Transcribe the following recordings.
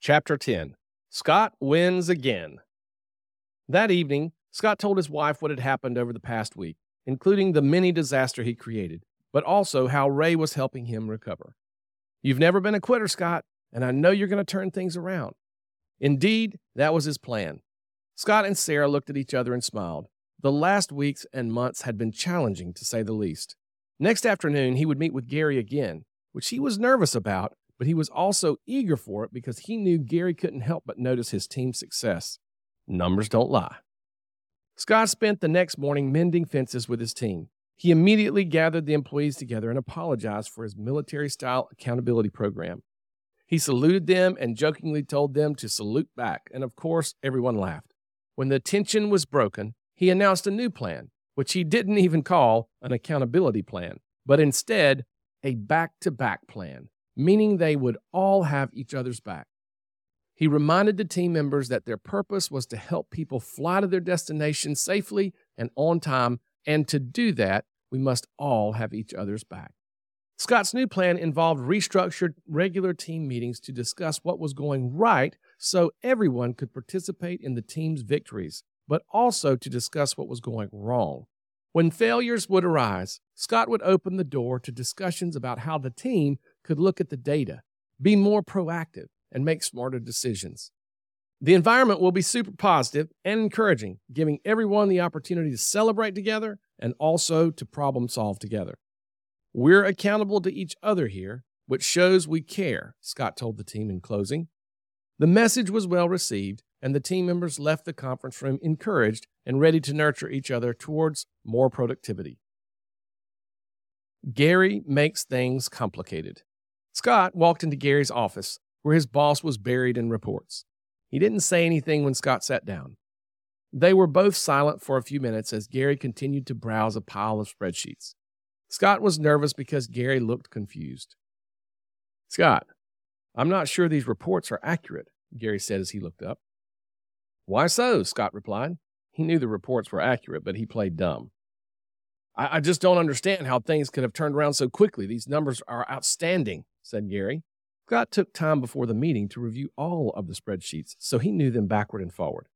Chapter 10 Scott Wins Again. That evening, Scott told his wife what had happened over the past week, including the mini disaster he created, but also how Ray was helping him recover. You've never been a quitter, Scott, and I know you're going to turn things around. Indeed, that was his plan. Scott and Sarah looked at each other and smiled. The last weeks and months had been challenging, to say the least. Next afternoon, he would meet with Gary again, which he was nervous about but he was also eager for it because he knew Gary couldn't help but notice his team's success. Numbers don't lie. Scott spent the next morning mending fences with his team. He immediately gathered the employees together and apologized for his military style accountability program. He saluted them and jokingly told them to salute back, and of course, everyone laughed. When the tension was broken, he announced a new plan, which he didn't even call an accountability plan, but instead a back to back plan meaning they would all have each other's back. He reminded the team members that their purpose was to help people fly to their destination safely and on time, and to do that, we must all have each other's back. Scott's new plan involved restructured regular team meetings to discuss what was going right so everyone could participate in the team's victories, but also to discuss what was going wrong. When failures would arise, Scott would open the door to discussions about how the team could look at the data, be more proactive, and make smarter decisions. The environment will be super positive and encouraging, giving everyone the opportunity to celebrate together and also to problem solve together. We're accountable to each other here, which shows we care, Scott told the team in closing. The message was well received, and the team members left the conference room encouraged and ready to nurture each other towards more productivity. Gary makes things complicated. Scott walked into Gary's office, where his boss was buried in reports. He didn't say anything when Scott sat down. They were both silent for a few minutes as Gary continued to browse a pile of spreadsheets. Scott was nervous because Gary looked confused. Scott, I'm not sure these reports are accurate, Gary said as he looked up. Why so? Scott replied. He knew the reports were accurate, but he played dumb. I, I just don't understand how things could have turned around so quickly. These numbers are outstanding said Gary. Scott took time before the meeting to review all of the spreadsheets so he knew them backward and forward.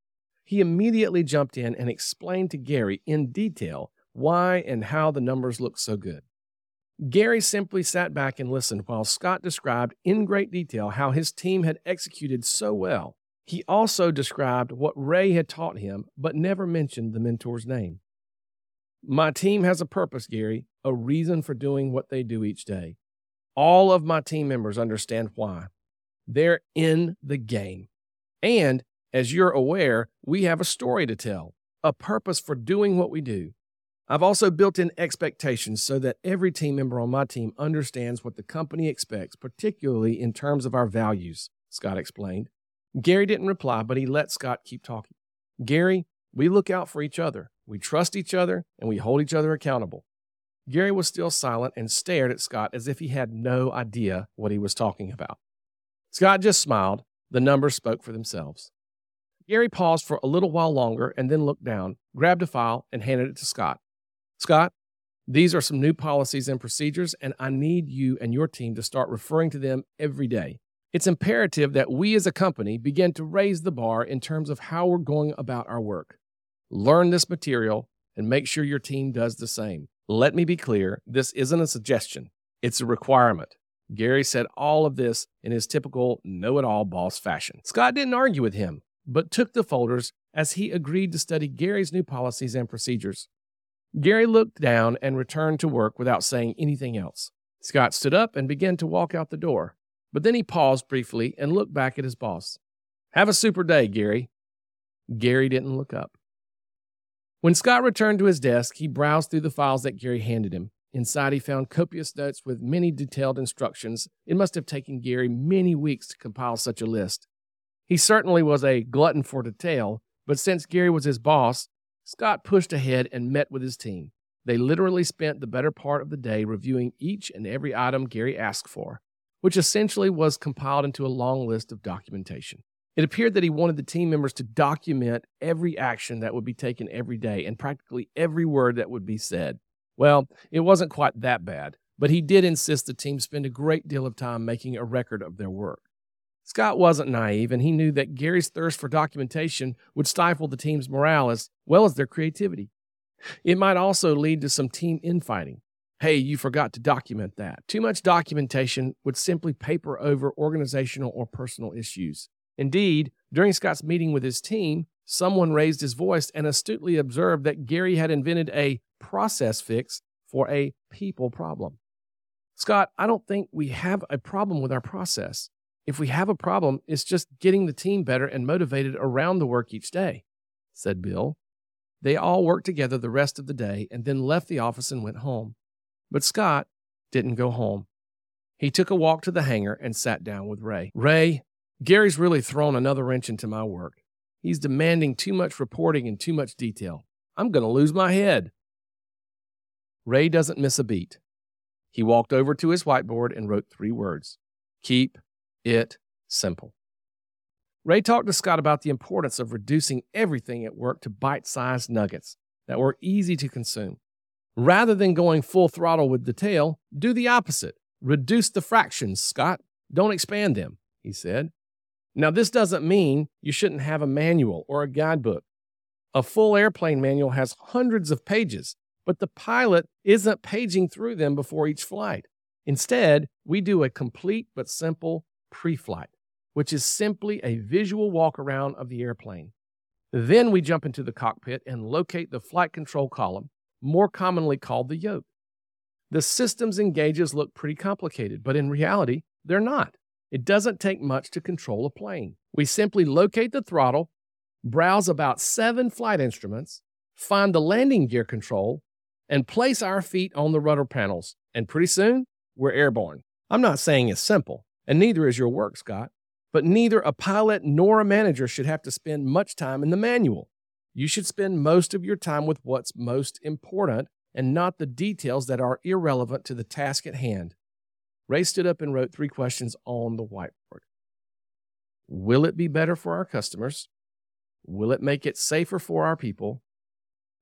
He immediately jumped in and explained to Gary in detail why and how the numbers looked so good. Gary simply sat back and listened while Scott described in great detail how his team had executed so well. He also described what Ray had taught him, but never mentioned the mentor's name. My team has a purpose, Gary, a reason for doing what they do each day. All of my team members understand why. They're in the game. And as you're aware, we have a story to tell, a purpose for doing what we do. I've also built in expectations so that every team member on my team understands what the company expects, particularly in terms of our values, Scott explained. Gary didn't reply, but he let Scott keep talking. Gary, we look out for each other. We trust each other and we hold each other accountable. Gary was still silent and stared at Scott as if he had no idea what he was talking about. Scott just smiled. The numbers spoke for themselves. Gary paused for a little while longer and then looked down, grabbed a file, and handed it to Scott. Scott, these are some new policies and procedures, and I need you and your team to start referring to them every day. It's imperative that we as a company begin to raise the bar in terms of how we're going about our work. Learn this material and make sure your team does the same. Let me be clear this isn't a suggestion, it's a requirement. Gary said all of this in his typical know it all boss fashion. Scott didn't argue with him, but took the folders as he agreed to study Gary's new policies and procedures. Gary looked down and returned to work without saying anything else. Scott stood up and began to walk out the door, but then he paused briefly and looked back at his boss. Have a super day, Gary. Gary didn't look up. When Scott returned to his desk, he browsed through the files that Gary handed him. Inside, he found copious notes with many detailed instructions. It must have taken Gary many weeks to compile such a list. He certainly was a glutton for detail, but since Gary was his boss, Scott pushed ahead and met with his team. They literally spent the better part of the day reviewing each and every item Gary asked for, which essentially was compiled into a long list of documentation. It appeared that he wanted the team members to document every action that would be taken every day and practically every word that would be said. Well, it wasn't quite that bad, but he did insist the team spend a great deal of time making a record of their work. Scott wasn't naive, and he knew that Gary's thirst for documentation would stifle the team's morale as well as their creativity. It might also lead to some team infighting. Hey, you forgot to document that. Too much documentation would simply paper over organizational or personal issues. Indeed, during Scott's meeting with his team, someone raised his voice and astutely observed that Gary had invented a process fix for a people problem. Scott, I don't think we have a problem with our process. If we have a problem, it's just getting the team better and motivated around the work each day, said Bill. They all worked together the rest of the day and then left the office and went home. But Scott didn't go home. He took a walk to the hangar and sat down with Ray. Ray, Gary's really thrown another wrench into my work. He's demanding too much reporting and too much detail. I'm going to lose my head. Ray doesn't miss a beat. He walked over to his whiteboard and wrote three words Keep it simple. Ray talked to Scott about the importance of reducing everything at work to bite sized nuggets that were easy to consume. Rather than going full throttle with detail, do the opposite. Reduce the fractions, Scott. Don't expand them, he said. Now, this doesn't mean you shouldn't have a manual or a guidebook. A full airplane manual has hundreds of pages, but the pilot isn't paging through them before each flight. Instead, we do a complete but simple pre flight, which is simply a visual walk around of the airplane. Then we jump into the cockpit and locate the flight control column, more commonly called the yoke. The systems and gauges look pretty complicated, but in reality, they're not. It doesn't take much to control a plane. We simply locate the throttle, browse about seven flight instruments, find the landing gear control, and place our feet on the rudder panels. And pretty soon, we're airborne. I'm not saying it's simple, and neither is your work, Scott. But neither a pilot nor a manager should have to spend much time in the manual. You should spend most of your time with what's most important and not the details that are irrelevant to the task at hand. Ray stood up and wrote three questions on the whiteboard Will it be better for our customers? Will it make it safer for our people?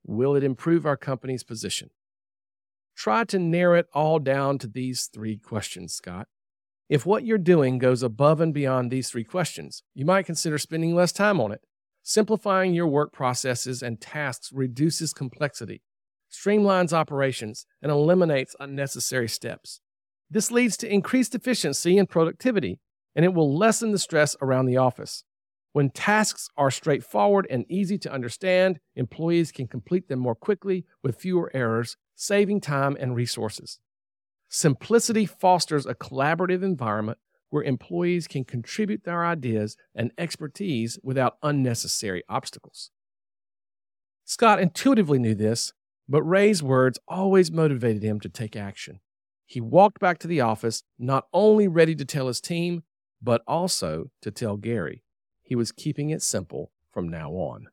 Will it improve our company's position? Try to narrow it all down to these three questions, Scott. If what you're doing goes above and beyond these three questions, you might consider spending less time on it. Simplifying your work processes and tasks reduces complexity, streamlines operations, and eliminates unnecessary steps. This leads to increased efficiency and productivity, and it will lessen the stress around the office. When tasks are straightforward and easy to understand, employees can complete them more quickly with fewer errors, saving time and resources. Simplicity fosters a collaborative environment where employees can contribute their ideas and expertise without unnecessary obstacles. Scott intuitively knew this, but Ray's words always motivated him to take action. He walked back to the office, not only ready to tell his team, but also to tell Gary. He was keeping it simple from now on.